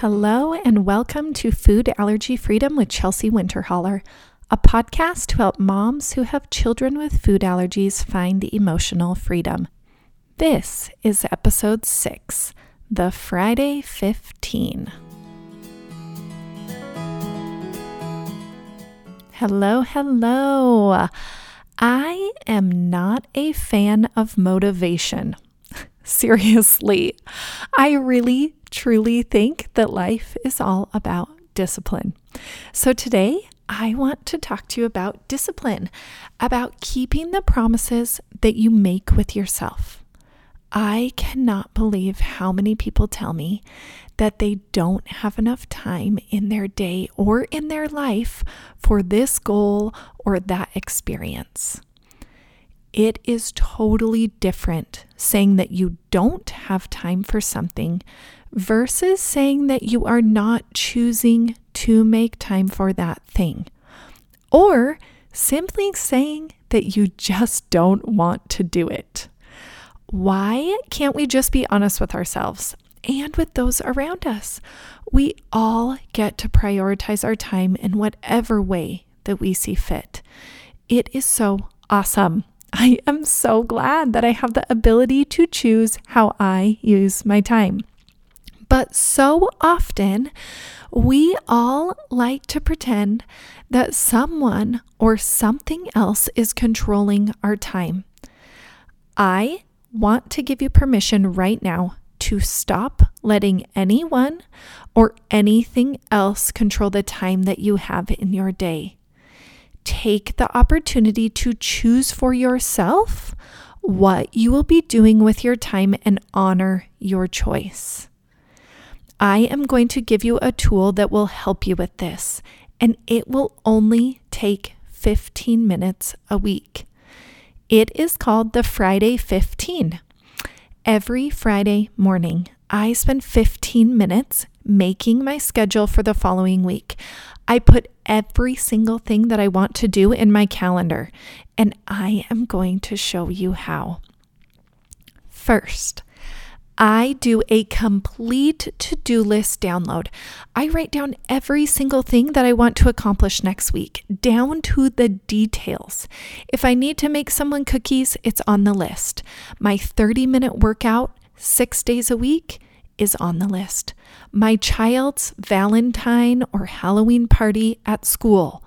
Hello, and welcome to Food Allergy Freedom with Chelsea Winterholler, a podcast to help moms who have children with food allergies find emotional freedom. This is episode 6, the Friday 15. Hello, hello. I am not a fan of motivation. Seriously, I really truly think that life is all about discipline. So today, I want to talk to you about discipline, about keeping the promises that you make with yourself. I cannot believe how many people tell me that they don't have enough time in their day or in their life for this goal or that experience. It is totally different saying that you don't have time for something versus saying that you are not choosing to make time for that thing. Or simply saying that you just don't want to do it. Why can't we just be honest with ourselves and with those around us? We all get to prioritize our time in whatever way that we see fit. It is so awesome. I am so glad that I have the ability to choose how I use my time. But so often, we all like to pretend that someone or something else is controlling our time. I want to give you permission right now to stop letting anyone or anything else control the time that you have in your day. Take the opportunity to choose for yourself what you will be doing with your time and honor your choice. I am going to give you a tool that will help you with this, and it will only take 15 minutes a week. It is called the Friday 15. Every Friday morning, I spend 15 minutes making my schedule for the following week. I put every single thing that I want to do in my calendar, and I am going to show you how. First, I do a complete to do list download. I write down every single thing that I want to accomplish next week, down to the details. If I need to make someone cookies, it's on the list. My 30 minute workout, six days a week, is on the list. My child's Valentine or Halloween party at school.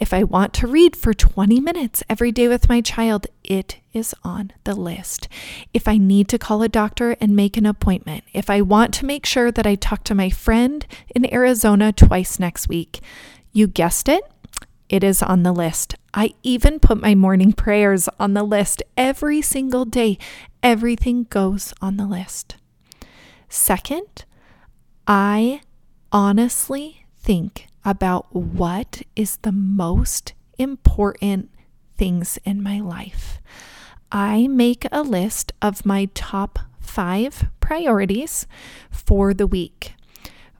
If I want to read for 20 minutes every day with my child, it is on the list. If I need to call a doctor and make an appointment, if I want to make sure that I talk to my friend in Arizona twice next week, you guessed it, it is on the list. I even put my morning prayers on the list every single day. Everything goes on the list. Second, I honestly think about what is the most important things in my life. I make a list of my top five priorities for the week.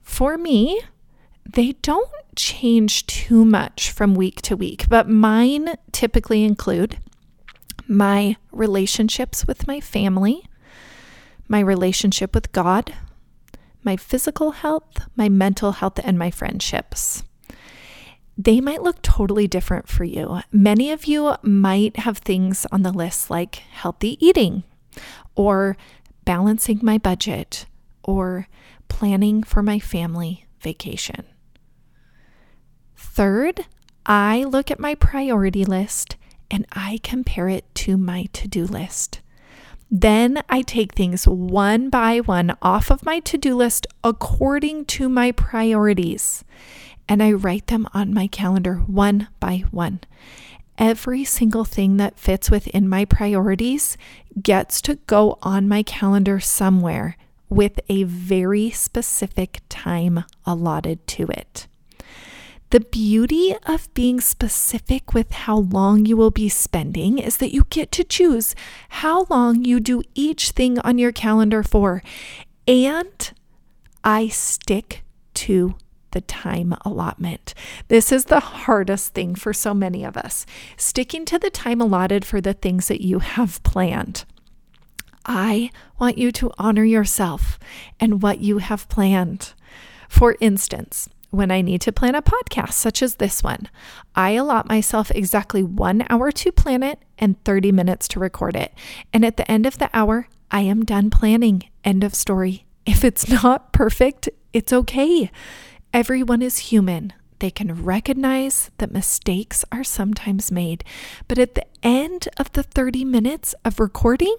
For me, they don't change too much from week to week, but mine typically include my relationships with my family, my relationship with God, my physical health, my mental health, and my friendships. They might look totally different for you. Many of you might have things on the list like healthy eating, or balancing my budget, or planning for my family vacation. Third, I look at my priority list and I compare it to my to do list. Then I take things one by one off of my to do list according to my priorities and I write them on my calendar one by one. Every single thing that fits within my priorities gets to go on my calendar somewhere with a very specific time allotted to it. The beauty of being specific with how long you will be spending is that you get to choose how long you do each thing on your calendar for. And I stick to the time allotment. This is the hardest thing for so many of us sticking to the time allotted for the things that you have planned. I want you to honor yourself and what you have planned. For instance, when I need to plan a podcast such as this one, I allot myself exactly one hour to plan it and 30 minutes to record it. And at the end of the hour, I am done planning. End of story. If it's not perfect, it's okay. Everyone is human. They can recognize that mistakes are sometimes made. But at the end of the 30 minutes of recording,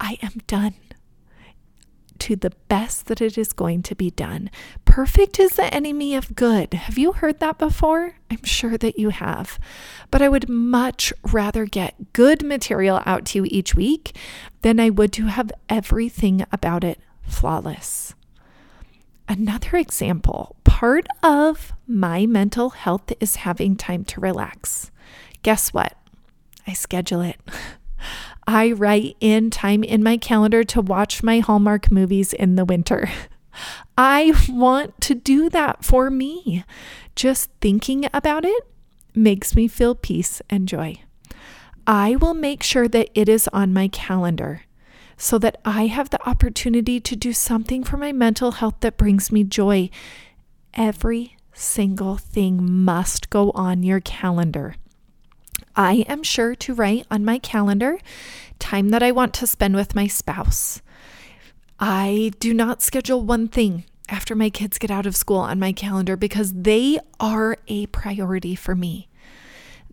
I am done to the best that it is going to be done. Perfect is the enemy of good. Have you heard that before? I'm sure that you have. But I would much rather get good material out to you each week than I would to have everything about it flawless. Another example part of my mental health is having time to relax. Guess what? I schedule it. I write in time in my calendar to watch my Hallmark movies in the winter. I want to do that for me. Just thinking about it makes me feel peace and joy. I will make sure that it is on my calendar so that I have the opportunity to do something for my mental health that brings me joy. Every single thing must go on your calendar. I am sure to write on my calendar time that I want to spend with my spouse. I do not schedule one thing after my kids get out of school on my calendar because they are a priority for me.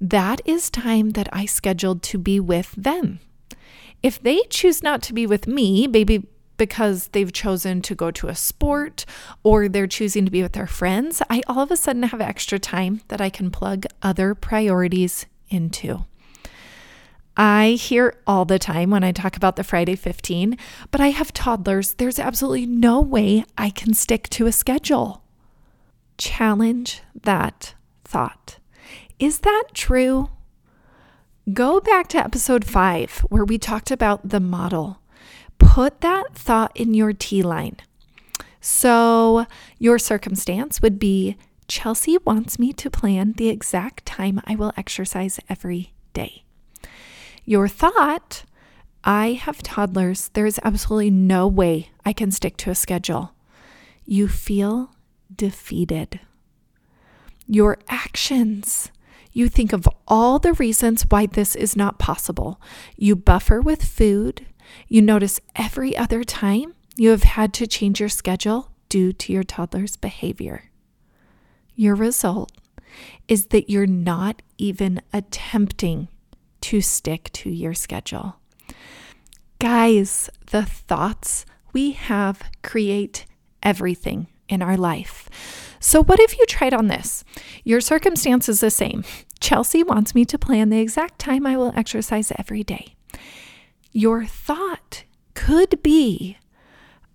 That is time that I scheduled to be with them. If they choose not to be with me, maybe because they've chosen to go to a sport or they're choosing to be with their friends, I all of a sudden have extra time that I can plug other priorities into. I hear all the time when I talk about the Friday 15, but I have toddlers. There's absolutely no way I can stick to a schedule. Challenge that thought. Is that true? Go back to episode five, where we talked about the model. Put that thought in your T line. So, your circumstance would be Chelsea wants me to plan the exact time I will exercise every day. Your thought, I have toddlers. There is absolutely no way I can stick to a schedule. You feel defeated. Your actions, you think of all the reasons why this is not possible. You buffer with food. You notice every other time you have had to change your schedule due to your toddler's behavior. Your result is that you're not even attempting to stick to your schedule. Guys, the thoughts we have create everything in our life. So, what if you tried on this? Your circumstance is the same. Chelsea wants me to plan the exact time I will exercise every day. Your thought could be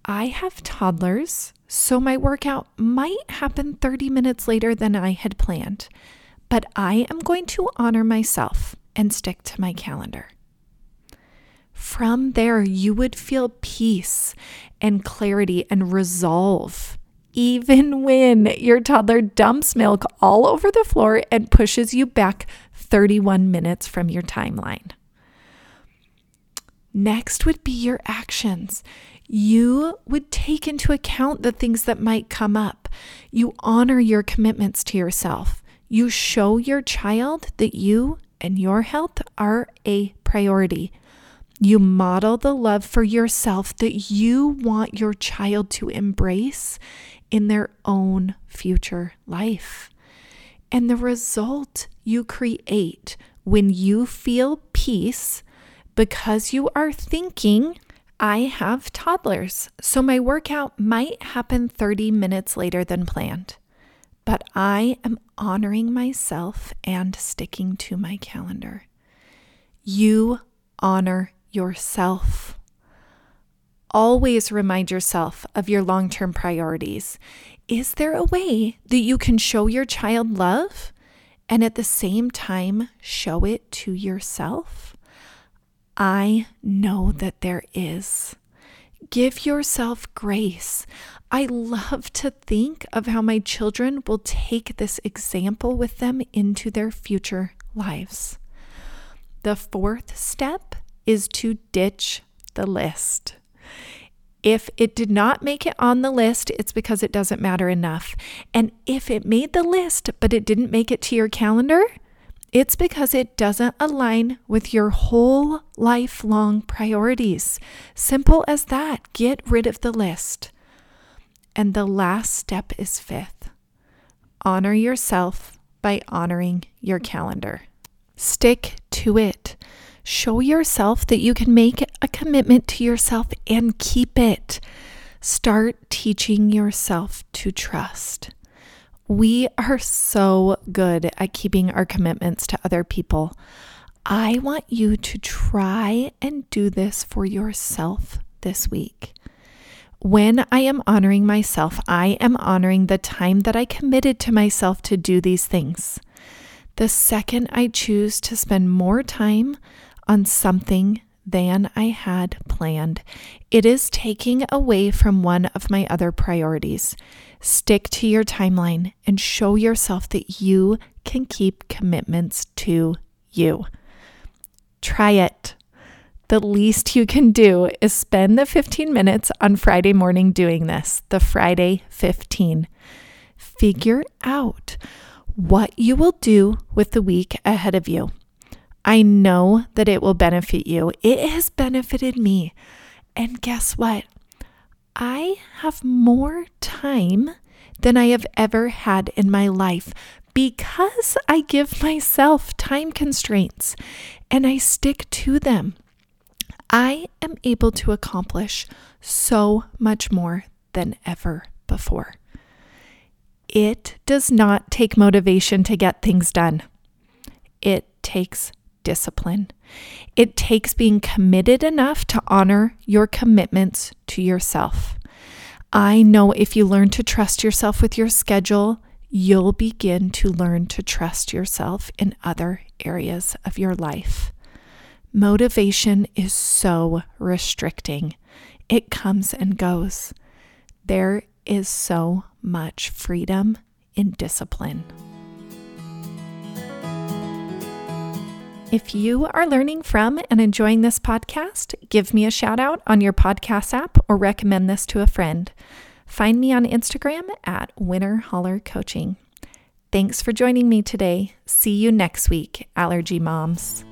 I have toddlers, so my workout might happen 30 minutes later than I had planned, but I am going to honor myself and stick to my calendar. From there, you would feel peace and clarity and resolve, even when your toddler dumps milk all over the floor and pushes you back 31 minutes from your timeline. Next would be your actions. You would take into account the things that might come up. You honor your commitments to yourself. You show your child that you and your health are a priority. You model the love for yourself that you want your child to embrace in their own future life. And the result you create when you feel peace because you are thinking, I have toddlers, so my workout might happen 30 minutes later than planned but I am honoring myself and sticking to my calendar. You honor yourself. Always remind yourself of your long term priorities. Is there a way that you can show your child love and at the same time show it to yourself? I know that there is. Give yourself grace. I love to think of how my children will take this example with them into their future lives. The fourth step is to ditch the list. If it did not make it on the list, it's because it doesn't matter enough. And if it made the list, but it didn't make it to your calendar, it's because it doesn't align with your whole lifelong priorities. Simple as that. Get rid of the list. And the last step is fifth honor yourself by honoring your calendar. Stick to it. Show yourself that you can make a commitment to yourself and keep it. Start teaching yourself to trust. We are so good at keeping our commitments to other people. I want you to try and do this for yourself this week. When I am honoring myself, I am honoring the time that I committed to myself to do these things. The second I choose to spend more time on something than I had planned. It is taking away from one of my other priorities. Stick to your timeline and show yourself that you can keep commitments to you. Try it. The least you can do is spend the 15 minutes on Friday morning doing this, the Friday 15. Figure out what you will do with the week ahead of you. I know that it will benefit you. It has benefited me. And guess what? I have more time than I have ever had in my life because I give myself time constraints and I stick to them. I am able to accomplish so much more than ever before. It does not take motivation to get things done. It takes discipline. It takes being committed enough to honor your commitments to yourself. I know if you learn to trust yourself with your schedule, you'll begin to learn to trust yourself in other areas of your life. Motivation is so restricting, it comes and goes. There is so much freedom in discipline. If you are learning from and enjoying this podcast, give me a shout out on your podcast app or recommend this to a friend. Find me on Instagram at Winterholler Coaching. Thanks for joining me today. See you next week, Allergy Moms.